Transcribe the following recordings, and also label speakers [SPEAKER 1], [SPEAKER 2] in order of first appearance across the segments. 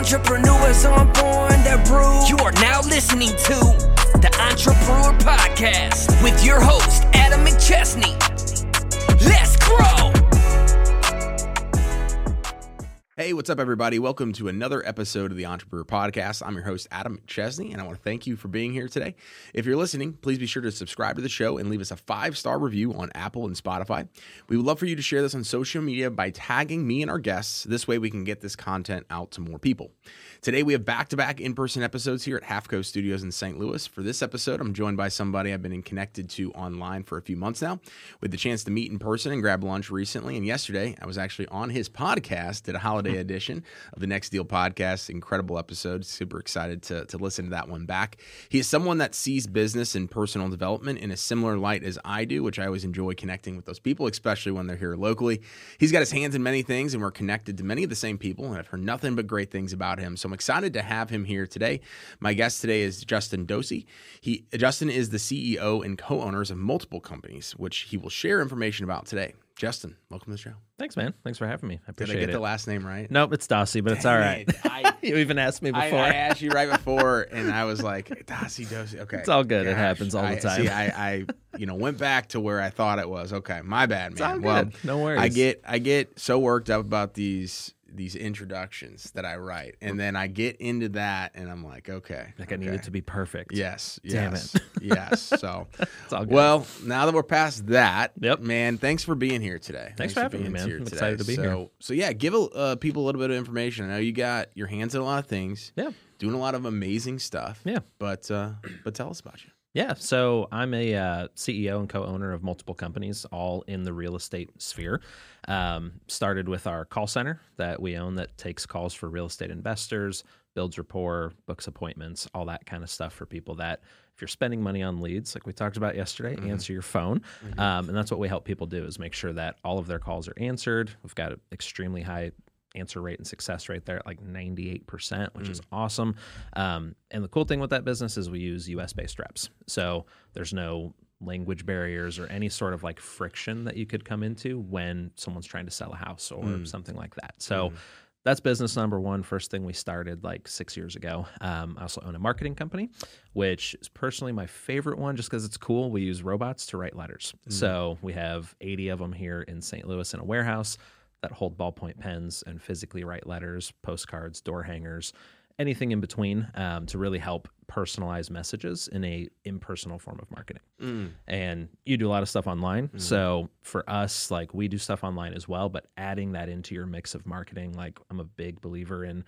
[SPEAKER 1] Entrepreneurs on born that brew. You are now listening to the Entrepreneur Podcast with your host, Adam McChesney.
[SPEAKER 2] Hey, what's up, everybody? Welcome to another episode of the Entrepreneur Podcast. I'm your host, Adam McChesney, and I want to thank you for being here today. If you're listening, please be sure to subscribe to the show and leave us a five star review on Apple and Spotify. We would love for you to share this on social media by tagging me and our guests. This way, we can get this content out to more people. Today, we have back to back in person episodes here at Half Coast Studios in St. Louis. For this episode, I'm joined by somebody I've been connected to online for a few months now, with the chance to meet in person and grab lunch recently. And yesterday, I was actually on his podcast, did a holiday hmm. edition of the Next Deal podcast. Incredible episode. Super excited to, to listen to that one back. He is someone that sees business and personal development in a similar light as I do, which I always enjoy connecting with those people, especially when they're here locally. He's got his hands in many things, and we're connected to many of the same people, and I've heard nothing but great things about him. So I'm excited to have him here today. My guest today is Justin Dosey. He Justin is the CEO and co-owners of multiple companies, which he will share information about today. Justin, welcome to the show.
[SPEAKER 3] Thanks, man. Thanks for having me. I appreciate it.
[SPEAKER 2] Did I get
[SPEAKER 3] it.
[SPEAKER 2] the last name right?
[SPEAKER 3] Nope, it's Dossey, but it's all right.
[SPEAKER 2] I,
[SPEAKER 3] you even asked me before.
[SPEAKER 2] I asked you right before, and I was like, Dosey, Dosey. Okay,
[SPEAKER 3] It's all good. It happens all the
[SPEAKER 2] I-
[SPEAKER 3] time.
[SPEAKER 2] See, I, I, you know, went back to where I thought it was. Okay, my bad, man. well.
[SPEAKER 3] No worries.
[SPEAKER 2] I get, I get so worked up about these these introductions that I write, and then I get into that, and I'm like, okay,
[SPEAKER 3] like I need it to be perfect.
[SPEAKER 2] Yes,
[SPEAKER 3] Damn
[SPEAKER 2] yes,
[SPEAKER 3] it.
[SPEAKER 2] yes. So,
[SPEAKER 3] It's all good.
[SPEAKER 2] well, now that we're past that,
[SPEAKER 3] Yep.
[SPEAKER 2] man, thanks for being here today.
[SPEAKER 3] Thanks for having me, man.
[SPEAKER 2] here
[SPEAKER 3] I'm
[SPEAKER 2] today.
[SPEAKER 3] excited to be
[SPEAKER 2] so,
[SPEAKER 3] here.
[SPEAKER 2] So, yeah, give uh, people a little bit of information. I know you got your hands in a lot of things,
[SPEAKER 3] Yeah.
[SPEAKER 2] doing a lot of amazing stuff.
[SPEAKER 3] Yeah.
[SPEAKER 2] but uh, but tell us about you.
[SPEAKER 3] Yeah. So I'm a uh, CEO and co-owner of multiple companies, all in the real estate sphere. Um, started with our call center that we own that takes calls for real estate investors, builds rapport, books appointments, all that kind of stuff for people that if you're spending money on leads, like we talked about yesterday, answer your phone. Um, and that's what we help people do is make sure that all of their calls are answered. We've got an extremely high answer rate and success rate there at like 98%, which is awesome. Um, and the cool thing with that business is we use US based reps. So there's no language barriers or any sort of like friction that you could come into when someone's trying to sell a house or something like that. So that's business number one. First thing we started like six years ago. Um, I also own a marketing company, which is personally my favorite one just because it's cool. We use robots to write letters. So we have 80 of them here in St. Louis in a warehouse that hold ballpoint pens and physically write letters, postcards, door hangers, anything in between um, to really help personalize messages in a impersonal form of marketing. And you do a lot of stuff online, so for us, like we do stuff online as well. But adding that into your mix of marketing, like I'm a big believer in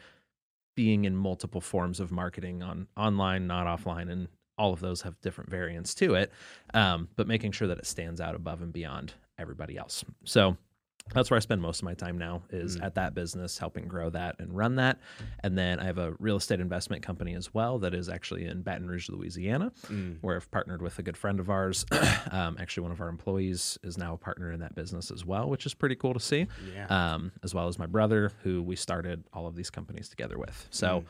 [SPEAKER 3] being in multiple forms of marketing on online, not offline, and all of those have different variants to it. Um, but making sure that it stands out above and beyond everybody else. So that's where I spend most of my time now is at that business, helping grow that and run that. And then I have a real estate investment company as well that is actually in Baton Rouge, Louisiana, where I've partnered with a good friend of ours. um, actually, one of our employees is now a partner in that business as well, which is pretty cool to see.
[SPEAKER 2] Yeah.
[SPEAKER 3] Um, as well as my brother, who we started all of these companies together with. So,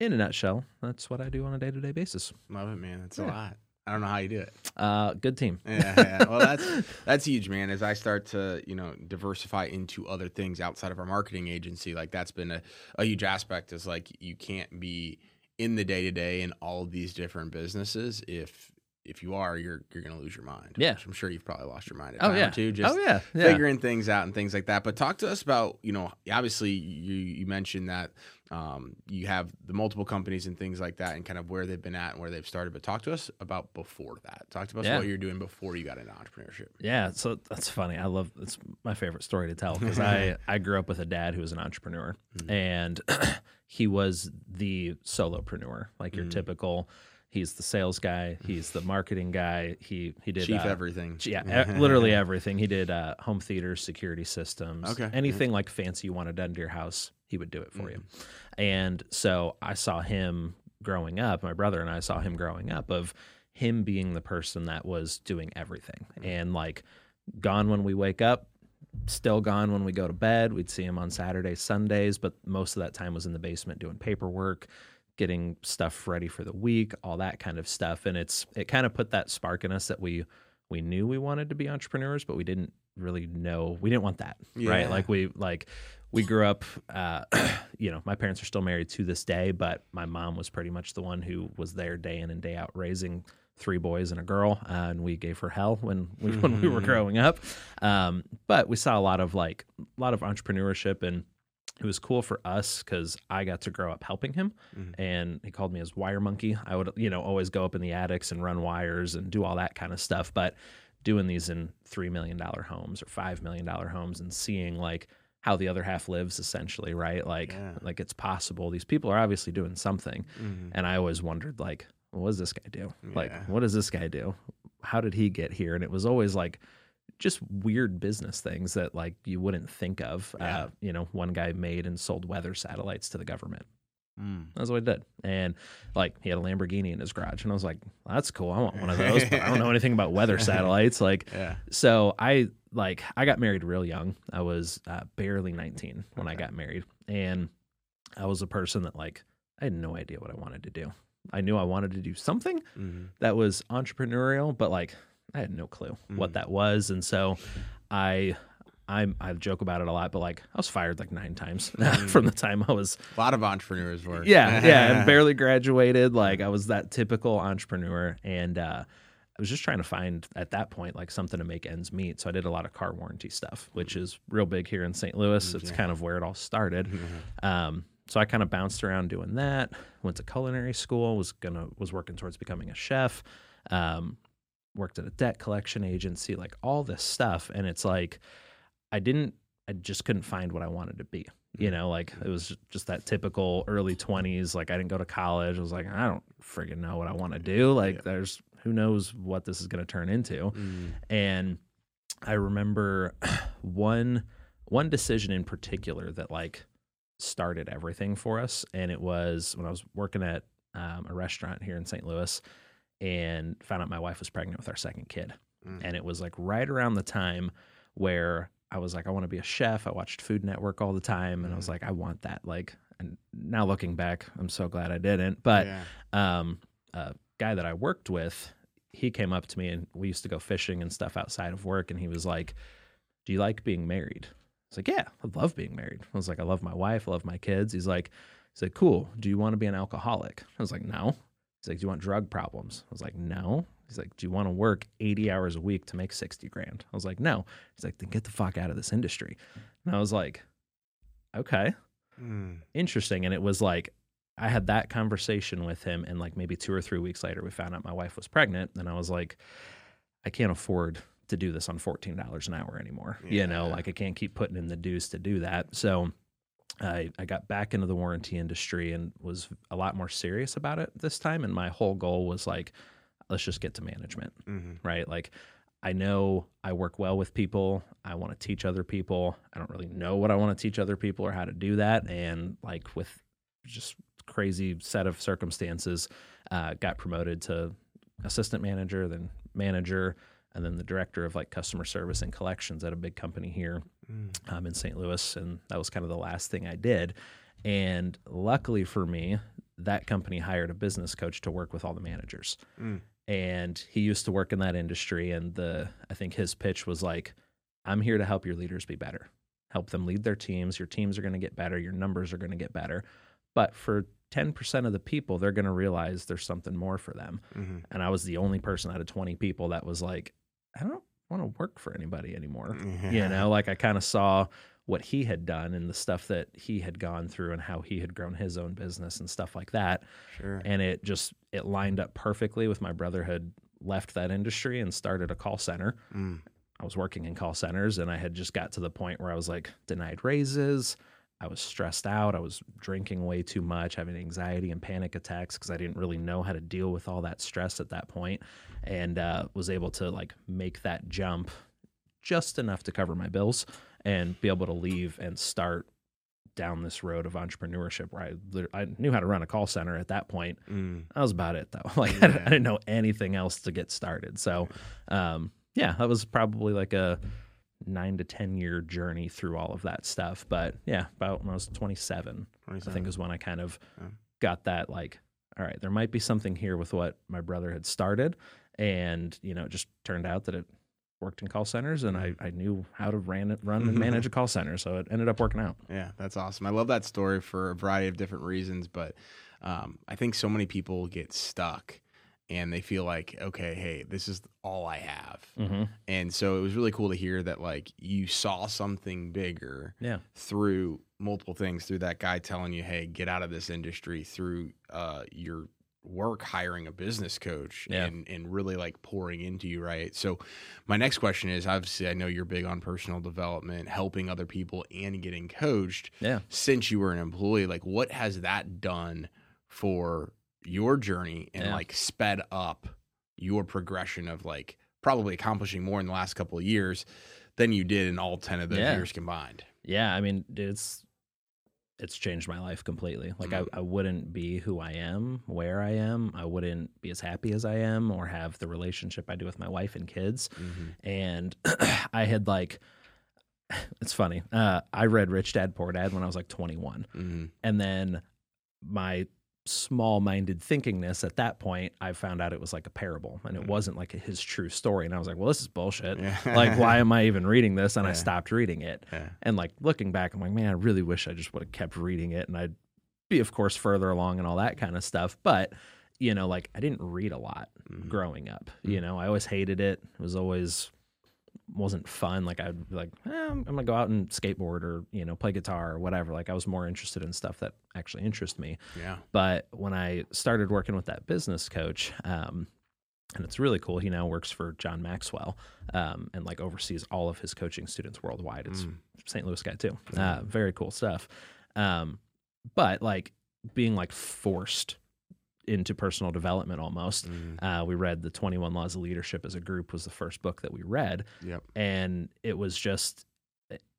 [SPEAKER 3] in a nutshell, that's what I do on a day to day basis.
[SPEAKER 2] Love it, man. It's a lot. I don't know how you do it.
[SPEAKER 3] Uh, good team.
[SPEAKER 2] yeah, yeah. Well, that's that's huge, man. As I start to you know diversify into other things outside of our marketing agency, like that's been a, a huge aspect. Is like you can't be in the day to day in all of these different businesses if if you are, you're you're gonna lose your mind.
[SPEAKER 3] Yeah.
[SPEAKER 2] which I'm sure you've probably lost your mind. At
[SPEAKER 3] Oh
[SPEAKER 2] time
[SPEAKER 3] yeah.
[SPEAKER 2] two, just
[SPEAKER 3] oh yeah. Yeah.
[SPEAKER 2] figuring things out and things like that. But talk to us about, you know, obviously you you mentioned that um, you have the multiple companies and things like that, and kind of where they've been at and where they've started. But talk to us about before that. Talk to us
[SPEAKER 3] Yeah.
[SPEAKER 2] what you're doing before you got into entrepreneurship.
[SPEAKER 3] Yeah, so that's funny. I love it's my favorite story to tell because I I grew up with a dad who was an entrepreneur, and he was the solopreneur, like your typical. He's the sales guy. He's the marketing guy. He he did
[SPEAKER 2] Chief
[SPEAKER 3] uh,
[SPEAKER 2] everything.
[SPEAKER 3] Yeah, literally everything. He did uh, home theaters, security systems,
[SPEAKER 2] Okay,
[SPEAKER 3] anything like fancy you wanted done to your house, he would do it for you.
[SPEAKER 2] Mm-hmm.
[SPEAKER 3] And so I saw him growing up. My brother and I saw him growing up of him being the person that was doing everything
[SPEAKER 2] Mm-hmm.
[SPEAKER 3] and like gone when we wake up, still gone when we go to bed. We'd see him on Saturdays, Sundays, but most of that time was in the basement doing paperwork, getting stuff ready for the week, all that kind of stuff. And it's it kind of put that spark in us that we we knew we wanted to be entrepreneurs, but we didn't really know we didn't want that.
[SPEAKER 2] Yeah.
[SPEAKER 3] Right. Like we like we grew up, uh, you know, my parents are still married to this day, but my mom was pretty much the one who was there day in and day out raising three boys and a girl, uh, and we gave her hell when we, when we were growing up. Um, but we saw a lot of like a lot of entrepreneurship and it was cool for us because I got to grow up helping him, and he called me his wire monkey. I would, you know, always go up in the attics and run wires and do all that kind of stuff. But doing these in three million dollar homes or five million dollar homes and seeing like how the other half lives, essentially, right? Like,
[SPEAKER 2] Yeah.
[SPEAKER 3] like it's possible. These people are obviously doing something,
[SPEAKER 2] Mhm.
[SPEAKER 3] and I always wondered, like, what does this guy do? Like, what does this guy do? How did he get here? And it was always like just weird business things that like you wouldn't think of.
[SPEAKER 2] Yeah.
[SPEAKER 3] Uh, you know, one guy made and sold weather satellites to the government.
[SPEAKER 2] Mm.
[SPEAKER 3] That's what he did. And like he had a Lamborghini in his garage. And I was like, that's cool. I want one of those, but I don't know anything about weather satellites. Like,
[SPEAKER 2] Yeah.
[SPEAKER 3] so I like I got married real young. I was uh, barely 19 when I got married, and I was a person that like I had no idea what I wanted to do. I knew I wanted to do something
[SPEAKER 2] Mhm.
[SPEAKER 3] that was entrepreneurial, but like I had no clue
[SPEAKER 2] Mm.
[SPEAKER 3] what that was, and so I. I I joke about it a lot, but like I was fired like nine times from the time I was
[SPEAKER 2] A lot of entrepreneurs were.
[SPEAKER 3] yeah, yeah, and barely graduated. Like I was that typical entrepreneur, and uh, I was just trying to find at that point like something to make ends meet. So I did a lot of car warranty stuff, which is real big here in St. Louis. It's kind of where it all started. Um, so I kind of bounced around doing that. Went to culinary school. Was gonna was working towards becoming a chef. Um, worked at a debt collection agency. Like all this stuff, and it's like I didn't. I just couldn't find what I wanted to be. You know, like it was just that typical early 20s. Like I didn't go to college. I was like, I don't friggin' know what I want to do. Like there's who knows what this is going to turn into.
[SPEAKER 2] Mm.
[SPEAKER 3] And I remember one one decision in particular that like started everything for us. And it was when I was working at um, a restaurant here in St. Louis and found out my wife was pregnant with our second kid.
[SPEAKER 2] Mm.
[SPEAKER 3] And it was like right around the time where I was like, I want to be a chef. I watched Food Network all the time, and I was like, I want that. Like, and now looking back, I'm so glad I didn't. But
[SPEAKER 2] yeah.
[SPEAKER 3] um, a guy that I worked with, he came up to me, and we used to go fishing and stuff outside of work, and he was like, "Do you like being married?" I was like, "Yeah, I love being married." I was like, "I love my wife, I love my kids." He's like, "He's like, cool. Do you want to be an alcoholic?" I was like, "No." He's like, "Do you want drug problems?" I was like, "No." He's like, "Do you want to work 80 hours a week to make 60 grand?" I was like, "No." He's like, "Then get the fuck out of this industry." And I was like, "Okay,
[SPEAKER 2] Mm.
[SPEAKER 3] interesting." And it was like I had that conversation with him, and like maybe two or three weeks later, we found out my wife was pregnant, and I was like, "I can't afford." To do this on fourteen dollars an hour anymore, you know, like I can't keep putting in the dues to do that. So, I, I got back into the warranty industry and was a lot more serious about it this time. And my whole goal was like, let's just get to management,
[SPEAKER 2] Mhm.
[SPEAKER 3] right? Like, I know I work well with people. I want to teach other people. I don't really know what I want to teach other people or how to do that. And like with just crazy set of circumstances, uh, got promoted to assistant manager, then manager, and then the director of like customer service and collections at a big company here
[SPEAKER 2] Mm.
[SPEAKER 3] um, in St. Louis, and that was kind of the last thing I did. And luckily for me, that company hired a business coach to work with all the managers.
[SPEAKER 2] Mm.
[SPEAKER 3] And he used to work in that industry, and the I think his pitch was like, "I'm here to help your leaders be better, help them lead their teams. Your teams are going to get better, your numbers are going to get better, but for 10% of the people, they're going to realize there's something more for them."
[SPEAKER 2] Mhm.
[SPEAKER 3] And I was the only person out of 20 people that was like, "I don't want to work for anybody anymore."
[SPEAKER 2] Yeah.
[SPEAKER 3] you know like i kind of saw what he had done and the stuff that he had gone through and how he had grown his own business and stuff like that
[SPEAKER 2] Sure.
[SPEAKER 3] and it just it lined up perfectly with my brother had left that industry and started a call center
[SPEAKER 2] Mm.
[SPEAKER 3] i was working in call centers and i had just got to the point where i was like denied raises i was stressed out i was drinking way too much having anxiety and panic attacks because i didn't really know how to deal with all that stress at that point and uh, was able to like make that jump just enough to cover my bills and be able to leave and start down this road of entrepreneurship where I, I knew how to run a call center at that point.
[SPEAKER 2] Mm.
[SPEAKER 3] That was about it though. Like I, didn't know anything else to get started. So, um, yeah, that was probably like a nine to 10 year journey through all of that stuff. But yeah, about when I was 27, I think is when I kind of
[SPEAKER 2] Yeah.
[SPEAKER 3] got that like, all right, there might be something here with what my brother had started. And, you know, it just turned out that it worked in call centers and I, I knew how to ran it, run and manage a call center. So it ended up working out.
[SPEAKER 2] Yeah, that's awesome. I love that story for a variety of different reasons, but um, I think so many people get stuck and they feel like, okay, hey, this is all I have.
[SPEAKER 3] Mm-hmm.
[SPEAKER 2] And so it was really cool to hear that like you saw something bigger
[SPEAKER 3] Yeah.
[SPEAKER 2] through multiple things, through that guy telling you, hey, get out of this industry, through uh, your work hiring a business coach
[SPEAKER 3] Yeah.
[SPEAKER 2] and and really like pouring into you, right? So my next question is obviously I know you're big on personal development, helping other people and getting coached
[SPEAKER 3] Yeah.
[SPEAKER 2] since you were an employee, like what has that done for your journey and
[SPEAKER 3] Yeah.
[SPEAKER 2] like sped up your progression of like probably accomplishing more in the last couple of years than you did in all 10 of those
[SPEAKER 3] Yeah.
[SPEAKER 2] years combined?
[SPEAKER 3] Yeah. I mean, it's, it's changed my life completely. Like
[SPEAKER 2] Mm.
[SPEAKER 3] I, I wouldn't be who I am, where I am. I wouldn't be as happy as I am or have the relationship I do with my wife and kids. And I had like, it's funny. Uh, I read Rich Dad Poor Dad when I was like 21.
[SPEAKER 2] Mhm.
[SPEAKER 3] And then my small minded thinkingness at that point, I found out it was like a parable and it wasn't like his true story. And I was like, well, this is bullshit.
[SPEAKER 2] Yeah.
[SPEAKER 3] like, why am I even reading this? And I stopped reading it.
[SPEAKER 2] Yeah.
[SPEAKER 3] And like looking back, I'm like, man, I really wish I just would have kept reading it and I'd be, of course, further along and all that kind of stuff. But, you know, like I didn't read a lot
[SPEAKER 2] Mhm.
[SPEAKER 3] growing up. You know, I always hated it. It was always wasn't fun. Like I'd be like, eh, I'm, gonna go out and skateboard or you know play guitar or whatever. Like I was more interested in stuff that actually interests me.
[SPEAKER 2] Yeah.
[SPEAKER 3] But when I started working with that business coach, um, and it's really cool. He now works for John Maxwell um, and like oversees all of his coaching students worldwide. It's
[SPEAKER 2] Mm.
[SPEAKER 3] St. Louis guy too. Uh, very cool stuff. Um, but like being like forced into personal development almost.
[SPEAKER 2] Mhm.
[SPEAKER 3] Uh, we read the 21 Laws of Leadership as a group was the first book that we read
[SPEAKER 2] Yep.
[SPEAKER 3] and it was just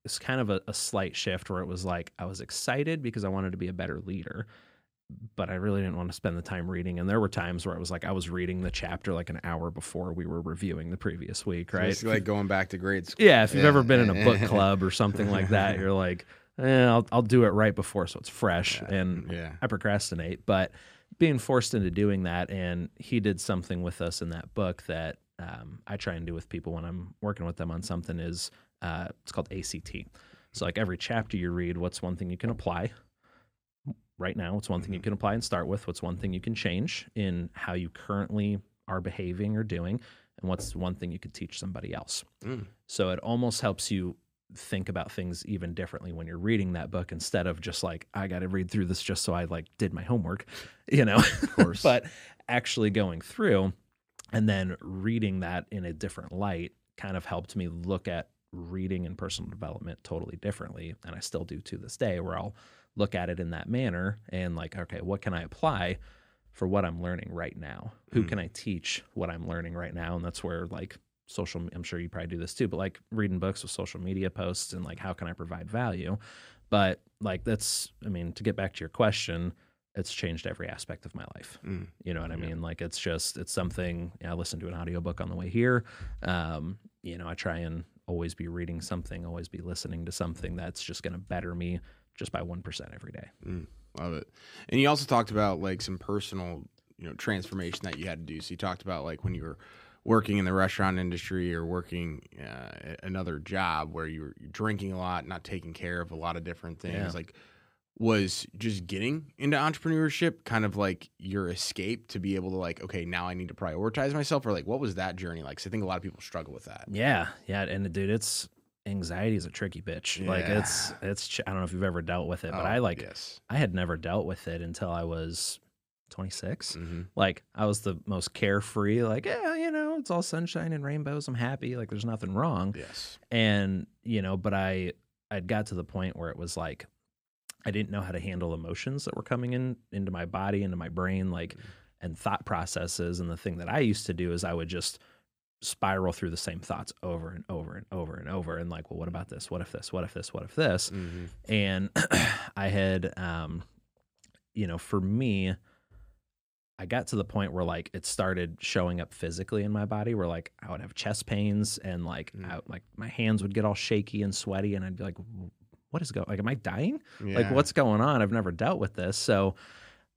[SPEAKER 3] it's kind of a, a slight shift where it was like I was excited because I wanted to be a better leader, but I really didn't want to spend the time reading. And there were times where it was like I was reading the chapter like an hour before we were reviewing the previous week, right?
[SPEAKER 2] It's like going back to grade school.
[SPEAKER 3] yeah, if you've
[SPEAKER 2] Yeah.
[SPEAKER 3] ever been in a book club or something like that, you're like, eh, I'll I'll do it right before so it's fresh. And
[SPEAKER 2] Yeah.
[SPEAKER 3] I procrastinate, but being forced into doing that, and he did something with us in that book that um, I try and do with people when I'm working with them on something is uh, it's called ACT. So like every chapter you read, what's one thing you can apply right now? What's one thing you can apply and start with? What's one thing you can change in how you currently are behaving or doing? And what's one thing you could teach somebody else?
[SPEAKER 2] Mm.
[SPEAKER 3] So it almost helps you think about things even differently when you're reading that book instead of just like I got to read through this just so I like did my homework, you know. Of
[SPEAKER 2] course.
[SPEAKER 3] but actually going through and then reading that in a different light kind of helped me look at reading and personal development totally differently and I still do to this day where I'll look at it in that manner and like okay, what can I apply for what I'm learning right now? Who
[SPEAKER 2] Mm.
[SPEAKER 3] can I teach what I'm learning right now? And that's where like social I'm sure you probably do this too, but like reading books with social media posts and like how can I provide value? But like that's I mean, to get back to your question, it's changed every aspect of my life.
[SPEAKER 2] Mm.
[SPEAKER 3] You know what I
[SPEAKER 2] Yeah.
[SPEAKER 3] mean? Like it's just it's something I listened to an audiobook on the way here. Um, you know, I try and always be reading something, always be listening to something that's just gonna better me just by one percent every day.
[SPEAKER 2] Mm. Love it. And you also talked about like some personal, you know, transformation that you had to do. So you talked about like when you were working in the restaurant industry or working uh, another job where you were drinking a lot, not taking care of a lot of different things.
[SPEAKER 3] Yeah.
[SPEAKER 2] Like, was just getting into entrepreneurship kind of like your escape to be able to like, okay, now I need to prioritize myself, or like, what was that journey like? 'Cause I think a lot of people struggle with that.
[SPEAKER 3] Yeah, yeah, and dude, it's anxiety is a tricky bitch. Like it's it's I don't know if you've ever dealt with it, but
[SPEAKER 2] Oh,
[SPEAKER 3] I like
[SPEAKER 2] yes.
[SPEAKER 3] I had never dealt with it until I was 26.
[SPEAKER 2] hmm
[SPEAKER 3] Like I was the most carefree, like yeah, you know, it's all sunshine and rainbows. I'm happy, like there's nothing wrong.
[SPEAKER 2] Yes.
[SPEAKER 3] And you know, but I I'd got to the point where it was like I didn't know how to handle emotions that were coming in into my body, into my brain, like and thought processes. And the thing that I used to do is I would just spiral through the same thoughts over and over and over and over and like well what about this what if this what if this what if this
[SPEAKER 2] hmm
[SPEAKER 3] and i had um you know for me i got to the point where like it started showing up physically in my body where like i would have chest pains and like
[SPEAKER 2] Mm.
[SPEAKER 3] I, like my hands would get all shaky and sweaty and i'd be like what is going like am i dying
[SPEAKER 2] Yeah.
[SPEAKER 3] like what's going on i've never dealt with this so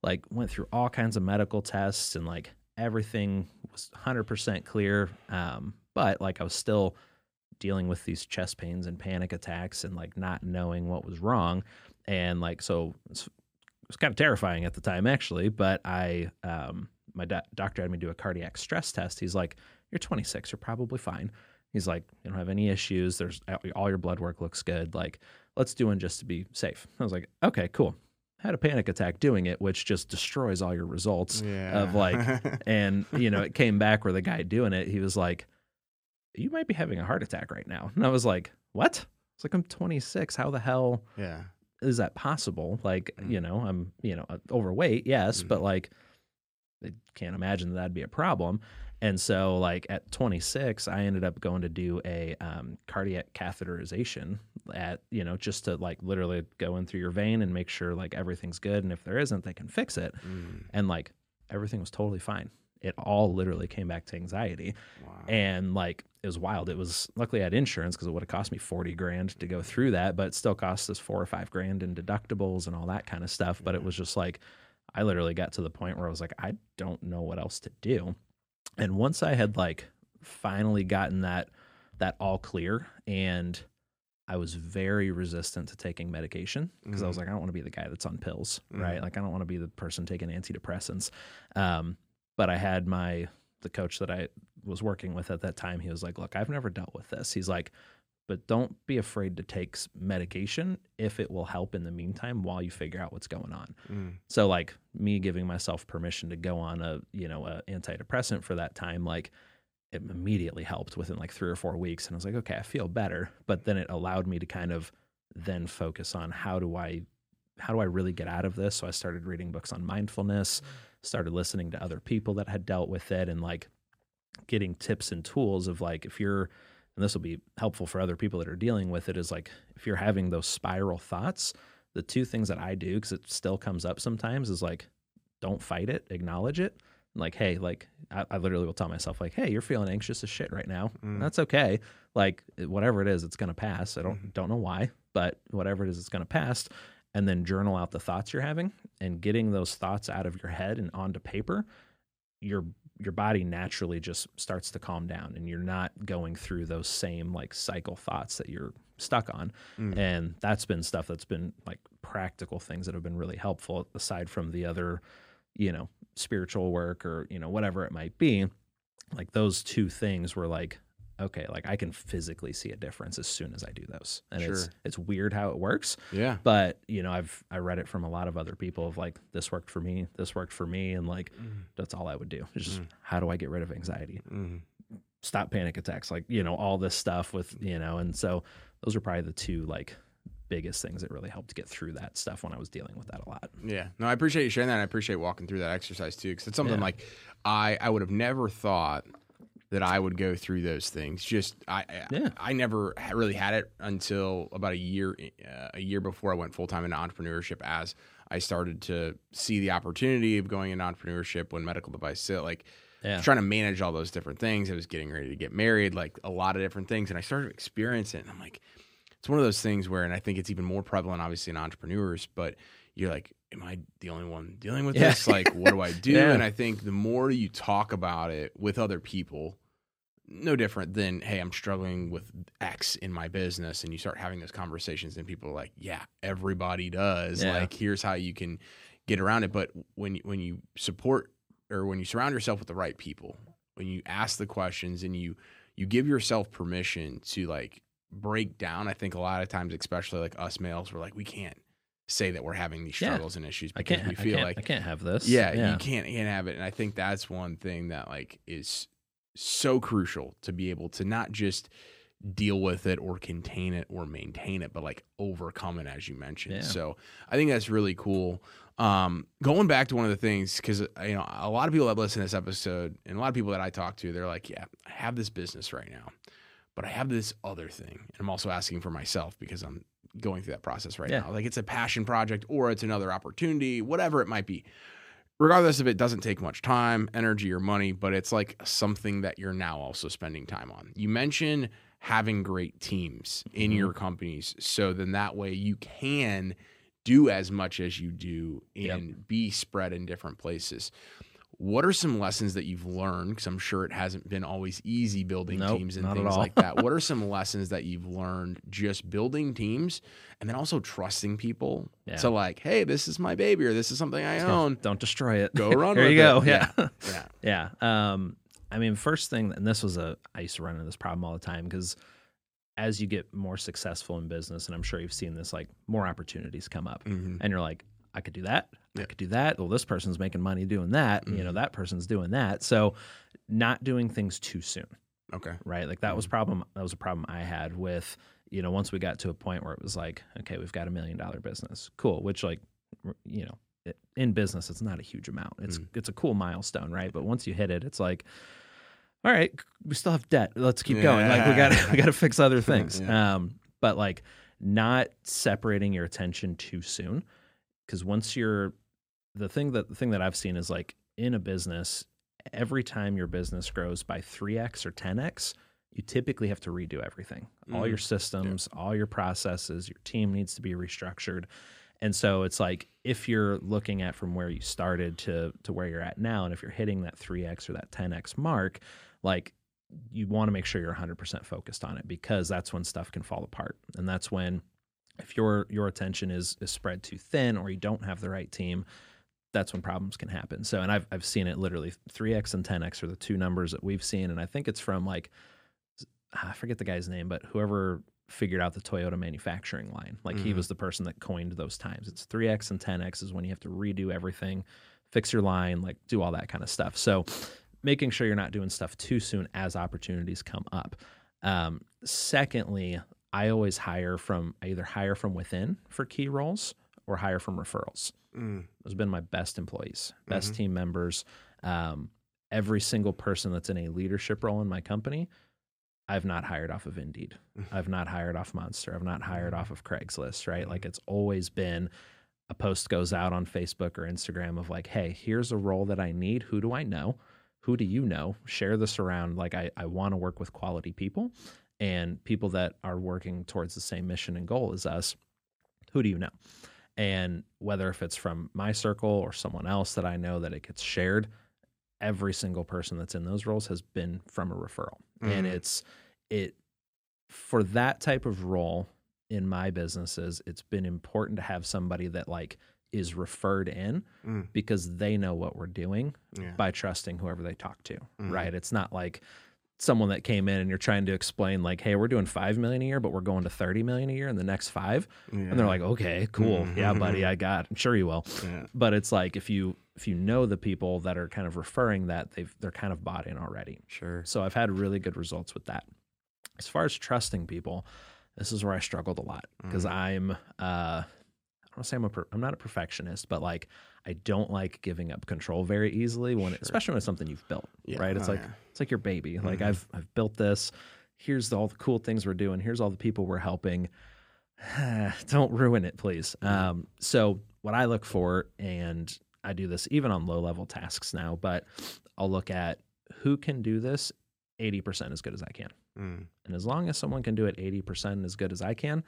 [SPEAKER 3] like went through all kinds of medical tests and like everything was 100% clear um, but like I was still dealing with these chest pains and panic attacks and like not knowing what was wrong. And like, so was kind of terrifying at the time, actually. But I, um, my do- doctor had me do a cardiac stress test. He's like, You're 26, you're probably fine. He's like, You don't have any issues. There's all your blood work looks good. Like, let's do one just to be safe. I was like, Okay, cool. Had a panic attack doing it, which just destroys all your results
[SPEAKER 2] Yeah.
[SPEAKER 3] of like, and you know, it came back where the guy doing it, he was like, You might be having a heart attack right now. And I was like, What? It's like, I'm 26. How the hell
[SPEAKER 2] yeah.
[SPEAKER 3] Is that possible? Like,
[SPEAKER 2] Mm.
[SPEAKER 3] you know, I'm, you know, uh, overweight, yes,
[SPEAKER 2] Mhm.
[SPEAKER 3] but like, I can't imagine that that'd be a problem. And so, like, at 26, I ended up going to do a um, cardiac catheterization at, you know, just to like literally go in through your vein and make sure like everything's good. And if there isn't, they can fix it.
[SPEAKER 2] Mm.
[SPEAKER 3] And like, everything was totally fine. It all literally came back to anxiety
[SPEAKER 2] Wow.
[SPEAKER 3] and like it was wild. It was luckily I had insurance because it would have cost me forty grand to go through that, but it still cost us four or five grand in deductibles and all that kind of stuff. But it was just like I literally got to the point where I was like, I don't know what else to do. And once I had like finally gotten that that all clear and I was very resistant to taking medication because I was like, I don't want to be the guy that's on pills, right?
[SPEAKER 2] Mhm.
[SPEAKER 3] Like, I don't want to be the person taking antidepressants. Um, but I had my the coach that I was working with at that time. He was like, "Look, I've never dealt with this." He's like, "But don't be afraid to take medication if it will help in the meantime while you figure out what's going on."
[SPEAKER 2] Mm.
[SPEAKER 3] So like me giving myself permission to go on a you know a antidepressant for that time, like it immediately helped within like three or four weeks, and I was like, okay, I feel better. But then it allowed me to kind of then focus on how do I how do I really get out of this? So I started reading books on mindfulness, started listening to other people that had dealt with it, and like getting tips and tools of like if you're and this will be helpful for other people that are dealing with it is like if you're having those spiral thoughts the two things that i do because it still comes up sometimes is like don't fight it acknowledge it. Like hey like I, I literally will tell myself like hey you're feeling anxious as shit right now.
[SPEAKER 2] Mm.
[SPEAKER 3] that's okay. Like whatever it is it's going to pass. I don't
[SPEAKER 2] Mhm.
[SPEAKER 3] don't know why but whatever it is it's going to pass and then journal out the thoughts you're having and getting those thoughts out of your head and onto paper your your body naturally just starts to calm down and you're not going through those same like cycle thoughts that you're stuck on
[SPEAKER 2] Mm.
[SPEAKER 3] and that's been stuff that's been like practical things that have been really helpful aside from the other you know spiritual work or you know whatever it might be like those two things were like okay like i can physically see a difference as soon as i do those and it's
[SPEAKER 2] Sure.
[SPEAKER 3] it's weird how it works
[SPEAKER 2] Yeah.
[SPEAKER 3] but you know i've i read it from a lot of other people of like this worked for me this worked for me and like
[SPEAKER 2] Mm.
[SPEAKER 3] that's all i would do it's just
[SPEAKER 2] Mm.
[SPEAKER 3] how do i get rid of anxiety
[SPEAKER 2] Mm.
[SPEAKER 3] stop panic attacks like you know all this stuff with you know and so those are probably the two like biggest things that really helped get through that stuff when i was dealing with that a lot
[SPEAKER 2] Yeah. No, I appreciate you sharing that. I appreciate walking through that exercise too, because it's something
[SPEAKER 3] Yeah.
[SPEAKER 2] like I I would have never thought that I would go through those things. Just I I-
[SPEAKER 3] Yeah.
[SPEAKER 2] I never really had it until about a year uh, a year before I went full time into entrepreneurship. As I started to see the opportunity of going into entrepreneurship when medical device sale, like
[SPEAKER 3] yeah
[SPEAKER 2] trying to manage all those different things. I was getting ready to get married, like a lot of different things, and I started experiencing it. And I'm like, it's one of those things where, and I think it's even more prevalent, obviously, in entrepreneurs. But you're like, am I the only one dealing with
[SPEAKER 3] Yeah.
[SPEAKER 2] this? Like, what do I do?
[SPEAKER 3] Yeah.
[SPEAKER 2] And I think the more you talk about it with other people, no different than, hey, I'm struggling with X in my business, and you start having those conversations, and people are like, yeah, everybody does.
[SPEAKER 3] Yeah.
[SPEAKER 2] Like, here's how you can get around it. But when you, when you support or when you surround yourself with the right people, when you ask the questions and you you give yourself permission to like break down, I think a lot of times, especially like us males, we're like we can't say that we're having these
[SPEAKER 3] Yeah.
[SPEAKER 2] struggles and issues
[SPEAKER 3] i
[SPEAKER 2] because we
[SPEAKER 3] I
[SPEAKER 2] feel
[SPEAKER 3] can't,
[SPEAKER 2] like
[SPEAKER 3] i can't have this
[SPEAKER 2] yeah,
[SPEAKER 3] yeah
[SPEAKER 2] you can't can't have it. And I think that's one thing that like is so crucial to be able to not just deal with it or contain it or maintain it, but like overcome it as you mentioned.
[SPEAKER 3] Yeah.
[SPEAKER 2] So I think that's really cool. Um, going back to one of the things, because you know a lot of people that listen to this episode and a lot of people that I talk to, they're like, "Yeah, I have this business right now, but I have this other thing." And I'm also asking for myself because I'm going through that process right
[SPEAKER 3] Yeah.
[SPEAKER 2] now. Like it's a passion project or it's another opportunity, whatever it might be regardless if it doesn't take much time, energy, or money, but it's like something that you're now also spending time on. You mentioned having great teams in
[SPEAKER 3] Mhm.
[SPEAKER 2] your companies, so then that way you can do as much as you do and
[SPEAKER 3] Yep.
[SPEAKER 2] be spread in different places. What are some lessons that you've learned? Because I'm sure it hasn't been always easy building
[SPEAKER 3] Nope,
[SPEAKER 2] teams and things like that. What are some lessons that you've learned just building teams and then also trusting people
[SPEAKER 3] Yeah.
[SPEAKER 2] to like, hey, this is my baby or this is something I own.
[SPEAKER 3] Don't destroy it.
[SPEAKER 2] Go run
[SPEAKER 3] there you go.
[SPEAKER 2] it.
[SPEAKER 3] Yeah.
[SPEAKER 2] Yeah.
[SPEAKER 3] Yeah. Um, I mean, first thing, and this was a, I used to run into this problem all the time because as you get more successful in business, and I'm sure you've seen this, like more opportunities come up,
[SPEAKER 2] Mhm.
[SPEAKER 3] and you're like, I could do that. I could do that. Well, this person's making money doing that. You know,
[SPEAKER 2] Mhm.
[SPEAKER 3] that person's doing that. So, not doing things too soon,
[SPEAKER 2] Okay.
[SPEAKER 3] right? Like that was problem. That was a problem I had with, you know, once we got to a point where it was like, okay, we've got a million dollar business, cool. Which like, you know, it, in business, it's not a huge amount. It's it's a cool milestone, right? But once you hit it, it's like, all right, we still have debt. Let's keep going. Like we got we got to fix other things.
[SPEAKER 2] Yeah.
[SPEAKER 3] Um, but like not separating your attention too soon, because once you're the thing that the thing that I've seen is like in a business, every time your business grows by three x or ten x, you typically have to redo everything. All
[SPEAKER 2] Mhm.
[SPEAKER 3] your systems, all your processes, your team needs to be restructured. And so it's like if you're looking at from where you started to to where you're at now, and if you're hitting that three x or that ten x mark, like you want to make sure you're 100% focused on it because that's when stuff can fall apart, and that's when if your your attention is is spread too thin or you don't have the right team, that's when problems can happen. So, and I've I've seen it literally three x and ten x are the two numbers that we've seen, and I think it's from like I forget the guy's name, but whoever figured out the Toyota manufacturing line, like he
[SPEAKER 2] Mhm.
[SPEAKER 3] was the person that coined those times. It's three x and ten x is when you have to redo everything, fix your line, like do all that kind of stuff. So, making sure you're not doing stuff too soon as opportunities come up. Um, secondly, I always hire from I either hire from within for key roles or hire from referrals.
[SPEAKER 2] Mm.
[SPEAKER 3] Those have been my best employees, best
[SPEAKER 2] Mhm.
[SPEAKER 3] team members. Um, every single person that's in a leadership role in my company, I've not hired off of Indeed. I've not hired off Monster. I've not hired off of Craigslist, right? Like it's always been a post goes out on Facebook or Instagram of like, hey, here's a role that I need. Who do I know? Who do you know? Share this around. Like, I, I want to work with quality people and people that are working towards the same mission and goal as us. Who do you know? And whether if it's from my circle or someone else that I know that it gets shared, every single person that's in those roles has been from a referral. And
[SPEAKER 2] Mhm.
[SPEAKER 3] it's it for that type of role in my businesses, it's been important to have somebody that like is referred in
[SPEAKER 2] Mm.
[SPEAKER 3] because they know what we're doing
[SPEAKER 2] Yeah.
[SPEAKER 3] by trusting whoever they talk to.
[SPEAKER 2] Mhm.
[SPEAKER 3] Right. It's not like someone that came in and you're trying to explain like, hey, we're doing five million a year, but we're going to thirty million a year in the next five. And they're like, okay, cool. Yeah, buddy, I got it. Sure you will.
[SPEAKER 2] Yeah.
[SPEAKER 3] But it's like if you if you know the people that are kind of referring that, they've they're kind of bought in already.
[SPEAKER 2] Sure.
[SPEAKER 3] So I've had really good results with that. As far as trusting people, this is where I struggled a lot because
[SPEAKER 2] Mm.
[SPEAKER 3] I'm uh don't say I'm a per, I'm not a perfectionist, but like I don't like giving up control very easily when it,
[SPEAKER 2] Sure.
[SPEAKER 3] especially when it's something you've built,
[SPEAKER 2] Yeah.
[SPEAKER 3] right? It's
[SPEAKER 2] Oh,
[SPEAKER 3] like
[SPEAKER 2] yeah.
[SPEAKER 3] it's like your baby. Like
[SPEAKER 2] Mhm.
[SPEAKER 3] I've I've built this. Here's the, all the cool things we're doing. Here's all the people we're helping. don't ruin it, please. Um, so what I look for, and I do this even on low level tasks now, but I'll look at who can do this 80% as good as I can.
[SPEAKER 2] Mm.
[SPEAKER 3] And as long as someone can do it 80% as good as I can,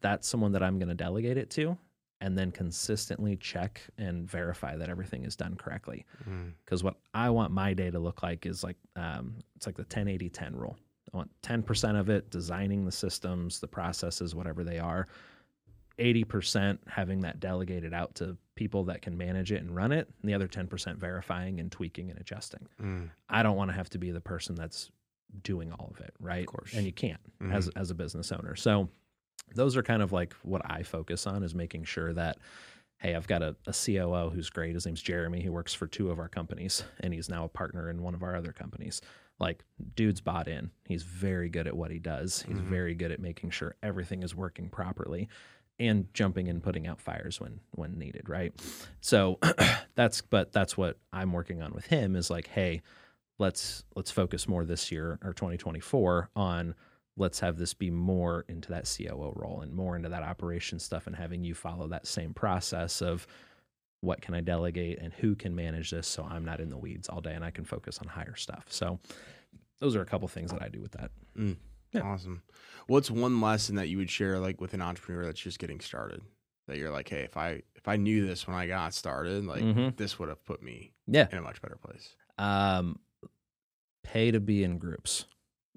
[SPEAKER 3] that's someone that I'm going to delegate it to and then consistently check and verify that everything is done correctly.
[SPEAKER 2] Mm.
[SPEAKER 3] Because what I want my day to look like is like, um, it's like the 10 10 rule. I want 10% of it designing the systems, the processes, whatever they are. 80% having that delegated out to people that can manage it and run it, and the other 10% verifying and tweaking and adjusting.
[SPEAKER 2] Mm.
[SPEAKER 3] I don't want to have to be the person that's doing all of it, right? Of
[SPEAKER 2] course.
[SPEAKER 3] And you can't
[SPEAKER 2] Mhm.
[SPEAKER 3] as as a business owner. So those are kind of like what I focus on is making sure that hey, I've got a, a COO who's great. His name's Jeremy. He works for two of our companies and he's now a partner in one of our other companies. Like dude's bought in. He's very good at what he does. He's
[SPEAKER 2] Mhm.
[SPEAKER 3] very good at making sure everything is working properly and jumping and putting out fires when when needed, right? So that's but that's what I'm working on with him is like, hey, let's let's focus more this year or 2024 on let's have this be more into that COO role and more into that operation stuff and having you follow that same process of what can I delegate and who can manage this so I'm not in the weeds all day and I can focus on higher stuff. So those are a couple things that I do with that. Yeah.
[SPEAKER 2] Awesome. What's one lesson that you would share, like with an entrepreneur that's just getting started? that you're like, hey, if I if I knew this when I got started, like
[SPEAKER 3] Mhm.
[SPEAKER 2] this would have put me
[SPEAKER 3] Yeah.
[SPEAKER 2] in a much better place.
[SPEAKER 3] Um, pay to be in groups.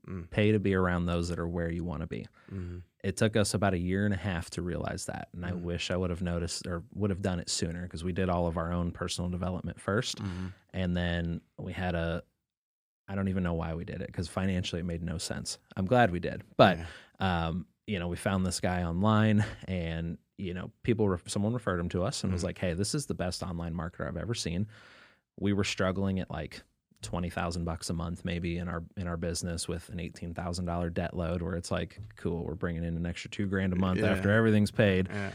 [SPEAKER 2] Mm.
[SPEAKER 3] Pay to be around those that are where you want to be.
[SPEAKER 2] hmm
[SPEAKER 3] It took us about a year and a half to realize that, and I
[SPEAKER 2] Mhm.
[SPEAKER 3] wish I would have noticed or would have done it sooner because we did all of our own personal development 1st
[SPEAKER 2] hmm
[SPEAKER 3] and then we had a. I don't even know why we did it because financially it made no sense. I'm glad we did, but um, you know, we found this guy online and, you know, people, ref- someone referred him to us and was
[SPEAKER 2] Mhm.
[SPEAKER 3] like, Hey, this is the best online marketer I've ever seen. We were struggling at like 20,000 bucks a month, maybe in our, in our business with an $18,000 debt load where it's like, cool, we're bringing in an extra two grand a month
[SPEAKER 2] Yeah.
[SPEAKER 3] after everything's paid.
[SPEAKER 2] yeah.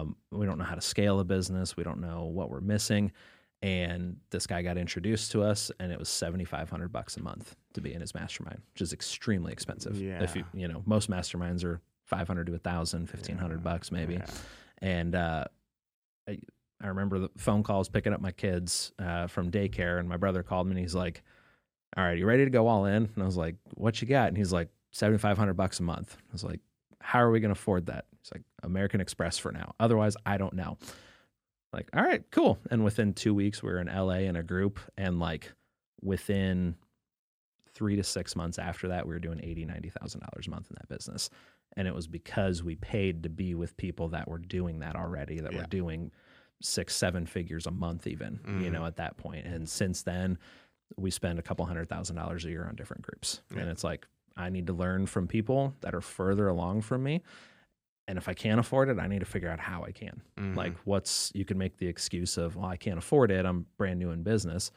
[SPEAKER 3] Um, we don't know how to scale a business. We don't know what we're missing. And this guy got introduced to us, and it was seventy five hundred bucks a month to be in his mastermind, which is extremely expensive. If you
[SPEAKER 2] Yeah.
[SPEAKER 3] you know most masterminds are five hundred to a thousand, fifteen hundred
[SPEAKER 2] Yeah.
[SPEAKER 3] bucks maybe.
[SPEAKER 2] Yeah.
[SPEAKER 3] And uh, I, remember the phone calls picking up my kids uh, from daycare, and my brother called me and he's like, "All right, you ready to go all in?" And I was like, "What you got?" And he's like, 7500 bucks a month." I was like, "How are we going to afford that?" He's like, "American Express for now. Otherwise, I don't know." Like, all right, cool. And within two weeks, we were in LA in a group, and like within three to six months after that, we were doing eighty, ninety thousand dollars a month in that business, and it was because we paid to be with people that were doing that already, that
[SPEAKER 2] Yeah.
[SPEAKER 3] were doing six, seven figures a month, even you
[SPEAKER 2] Mhm.
[SPEAKER 3] know, at that point. And since then, we spend a couple hundred thousand dollars a year on different groups,
[SPEAKER 2] Yeah.
[SPEAKER 3] and it's like I need to learn from people that are further along from me. And if I can't afford it, I need to figure out how I can.
[SPEAKER 2] Mhm.
[SPEAKER 3] Like, what's you can make the excuse of, well, I can't afford it. I'm brand new in business,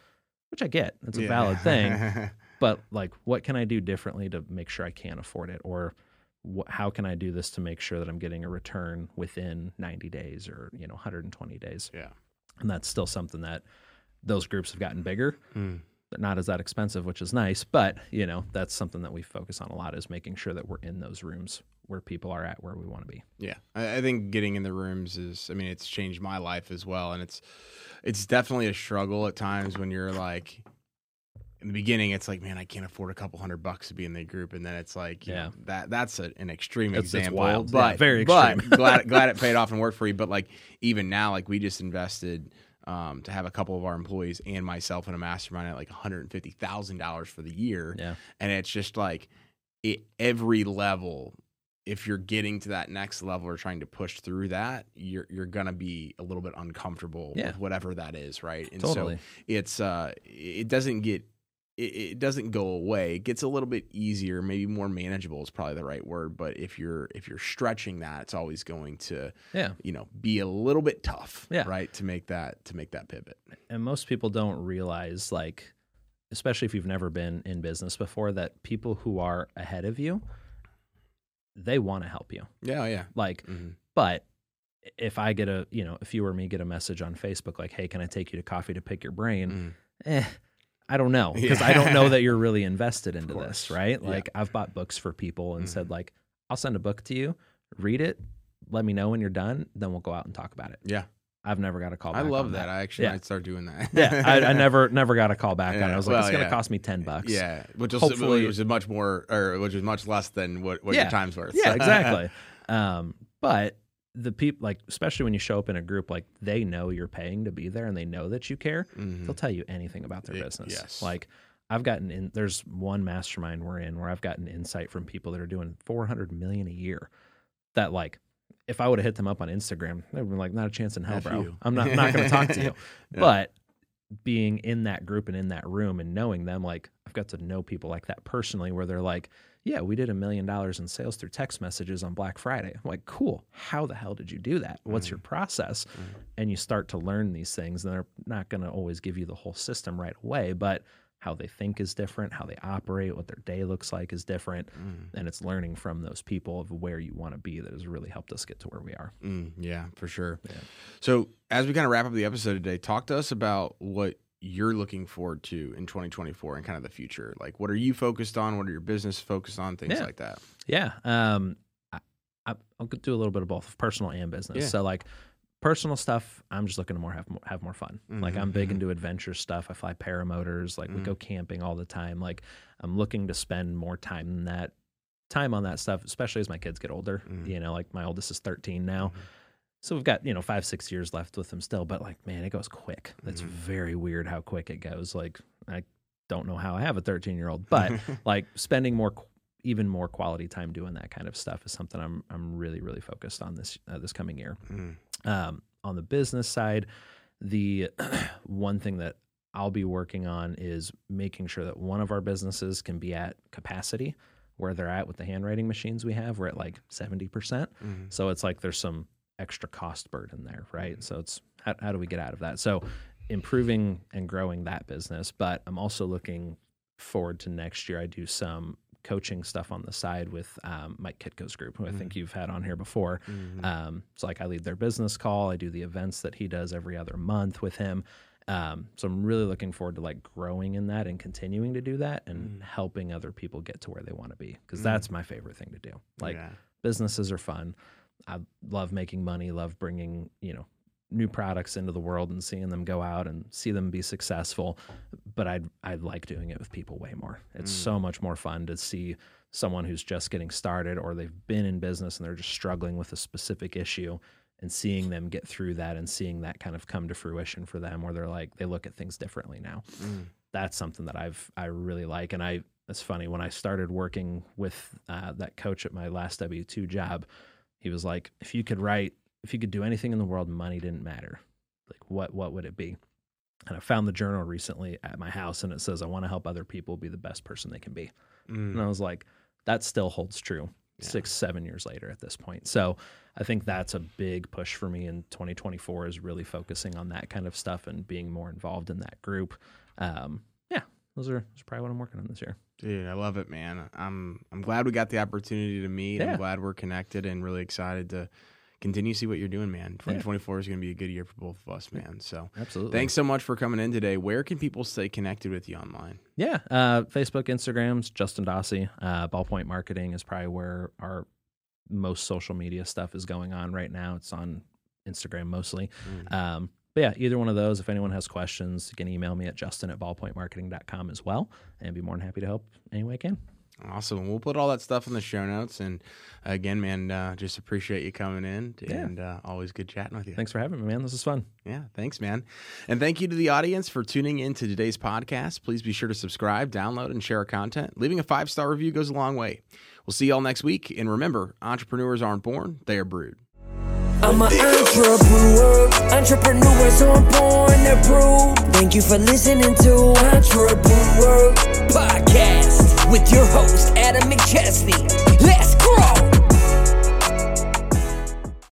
[SPEAKER 3] which I get. It's a
[SPEAKER 2] Yeah.
[SPEAKER 3] valid thing. But like, what can I do differently to make sure I can afford it? Or wh- how can I do this to make sure that I'm getting a return within 90 days or, you know, 120 days?
[SPEAKER 2] yeah.
[SPEAKER 3] And that's still something that those groups have gotten bigger.
[SPEAKER 2] Mm.
[SPEAKER 3] They're not as that expensive, which is nice. But, you know, that's something that we focus on a lot is making sure that we're in those rooms where people are at where we want to be.
[SPEAKER 2] Yeah, I, I think getting in the rooms is. I mean, it's changed my life as well, and it's it's definitely a struggle at times when you're like. In the beginning, it's like, man, I can't afford a couple hundred bucks to be in the group, and then it's like, you
[SPEAKER 3] Yeah.
[SPEAKER 2] know, that that's a, an extreme example,
[SPEAKER 3] wild.
[SPEAKER 2] but
[SPEAKER 3] Yeah, very
[SPEAKER 2] but glad glad it paid off and worked for you. But like even now, like we just invested um, to have a couple of our employees and myself in a mastermind at like one hundred and fifty thousand dollars for the year,
[SPEAKER 3] Yeah.
[SPEAKER 2] and it's just like it, every level if you're getting to that next level or trying to push through that you're you're gonna be a little bit uncomfortable
[SPEAKER 3] Yeah.
[SPEAKER 2] with whatever that is right and
[SPEAKER 3] Totally.
[SPEAKER 2] so it's uh it doesn't get it, it doesn't go away. It gets a little bit easier maybe more manageable is probably the right word but if you're if you're stretching that it's always going to
[SPEAKER 3] Yeah.
[SPEAKER 2] you know be a little bit tough
[SPEAKER 3] Yeah.
[SPEAKER 2] right to make that to make that pivot.
[SPEAKER 3] And most people don't realize like especially if you've never been in business before that people who are ahead of you they want to help you.
[SPEAKER 2] Yeah yeah.
[SPEAKER 3] Like
[SPEAKER 2] hmm
[SPEAKER 3] but if i get a you know if you or me get a message on facebook like hey can i take you to coffee to pick your brain? Eh, i don't know because i don't know that you're really invested into this right
[SPEAKER 2] Yeah.
[SPEAKER 3] like i've bought books for people and
[SPEAKER 2] Mhm.
[SPEAKER 3] said like i'll send a book to you read it let me know when you're done then we'll go out and talk about it
[SPEAKER 2] yeah
[SPEAKER 3] i've never got a call back.
[SPEAKER 2] i love
[SPEAKER 3] on
[SPEAKER 2] that. i actually
[SPEAKER 3] Yeah.
[SPEAKER 2] might start doing that
[SPEAKER 3] yeah, I, I never never got a call back on it. I was like,
[SPEAKER 2] well,
[SPEAKER 3] it's gonna
[SPEAKER 2] yeah.
[SPEAKER 3] cost me ten bucks.
[SPEAKER 2] Yeah, which was
[SPEAKER 3] Hopefully-
[SPEAKER 2] which is much more, or which is much less than what, what
[SPEAKER 3] Yeah.
[SPEAKER 2] your time's worth.
[SPEAKER 3] yeah, exactly. um, but the people, like, especially when you show up in a group, like they know you're paying to be there, and they know that you care.
[SPEAKER 2] Mhm.
[SPEAKER 3] They'll tell you anything about their
[SPEAKER 2] Y-
[SPEAKER 3] business.
[SPEAKER 2] yes.
[SPEAKER 3] Like, I've gotten in. There's one mastermind we're in where I've gotten insight from people that are doing 400 million a year. That like. If I would have hit them up on Instagram, they'd been like, "Not a chance in hell,
[SPEAKER 2] F
[SPEAKER 3] bro.
[SPEAKER 2] you."
[SPEAKER 3] I'm not not going to talk to you."
[SPEAKER 2] Yeah.
[SPEAKER 3] But being in that group and in that room and knowing them, like I've got to know people like that personally, where they're like, "Yeah, we did a million dollars in sales through text messages on Black Friday." I'm like, "Cool. How the hell did you do that? What's your mm. process?" Mm. And you start to learn these things, and they're not going to always give you the whole system right away, but how they think is different, how they operate, what their day looks like is different,
[SPEAKER 2] Mm,
[SPEAKER 3] and it's learning from those people of where you want to be that has really helped us get to where we are.
[SPEAKER 2] mm, yeah, for sure.
[SPEAKER 3] Yeah.
[SPEAKER 2] So as we kind of wrap up the episode today, talk to us about what you're looking forward to in 2024 and kind of the future. Like, what are you focused on? What are your business focused on? Things
[SPEAKER 3] Yeah.
[SPEAKER 2] like that.
[SPEAKER 3] Yeah. Um, I, I, I'll do a little bit of both, personal and business.
[SPEAKER 2] Yeah.
[SPEAKER 3] So like personal stuff, I'm just looking to more have more, have more fun. Like I'm big
[SPEAKER 2] Mhm, mhm.
[SPEAKER 3] into adventure stuff. I fly paramotors. Like we
[SPEAKER 2] Mhm.
[SPEAKER 3] go camping all the time. Like I'm looking to spend more time in that time on that stuff, especially as my kids get older.
[SPEAKER 2] Mhm.
[SPEAKER 3] You know, like my oldest is 13 now.
[SPEAKER 2] Mhm.
[SPEAKER 3] So we've got, you know, five, six years left with them still, but like, man, it goes quick. That's very weird how quick it goes. Like, I don't know how I have a 13 year old, but like spending more, even more quality time doing that kind of stuff is something I'm, I'm really, really focused on this, uh, this coming year. Um, on the business side, the one thing that I'll be working on is making sure that one of our businesses can be at capacity where they're at with the handwriting machines we have. We're at like 70%. percent So it's like there's some extra cost burden there, right? So it's how, how do we get out of that? So improving and growing that business. But I'm also looking forward to next year. I do some coaching stuff on the side with um, Mike Kitko's group, who I think you've had on here before. Um, so like I lead their business call. I do the events that he does every other month with him. Um, so I'm really looking forward to like growing in that and continuing to do that and helping other people get to where they want to be because that's my favorite thing to do. Like
[SPEAKER 2] Yeah.
[SPEAKER 3] businesses are fun. I love making money, love bringing, you know, new products into the world and seeing them go out and see them be successful. But I'd I'd like doing it with people way more. It's so much more fun to see someone who's just getting started or they've been in business and they're just struggling with a specific issue and seeing them get through that and seeing that kind of come to fruition for them where they're like they look at things differently now. That's something that I've I really like and I it's funny when I started working with uh, that coach at my last W two job, he was like, if you could write, if you could do anything in the world, money didn't matter. Like what what would it be? And I found the journal recently at my house, and it says, "I want to help other people be the best person they can be." And I was like, that still holds true six, seven years later at this point. So I think that's a big push for me in 2024 is really focusing on that kind of stuff and being more involved in that group. Um, yeah, those are that's probably what I'm working on this year.
[SPEAKER 2] Dude, I love it, man. I'm I'm glad we got the opportunity to meet.
[SPEAKER 3] Yeah.
[SPEAKER 2] I'm glad we're connected and really excited to continue to see what you're doing, man. 2024 is going to be a good year for both of us, man. So
[SPEAKER 3] Absolutely.
[SPEAKER 2] thanks so much for coming in today. Where can people stay connected with you online?
[SPEAKER 3] Yeah, uh, Facebook, Instagrams, Justin Dossey. Uh, Ballpoint Marketing is probably where our most social media stuff is going on right now. It's on Instagram mostly. Um, but yeah, either one of those. If anyone has questions, you can email me at justin at ballpointmarketing.com as well, and be more than happy to help any way I can.
[SPEAKER 2] Awesome. We'll put all that stuff in the show notes. And again, man, uh, just appreciate you coming in and uh, always good chatting with you.
[SPEAKER 3] Thanks for having me, man. This is fun.
[SPEAKER 2] Yeah, thanks, man. And thank you to the audience for tuning in to today's podcast. Please be sure to subscribe, download, and share our content. Leaving a five star review goes a long way. We'll see you all next week. And remember, entrepreneurs aren't born, they are brewed.
[SPEAKER 1] I'm an entrepreneur. Entrepreneurs aren't born, they're brewed. Thank you for listening to Entrepreneur Podcast with your host, Adam McChesney. Let's!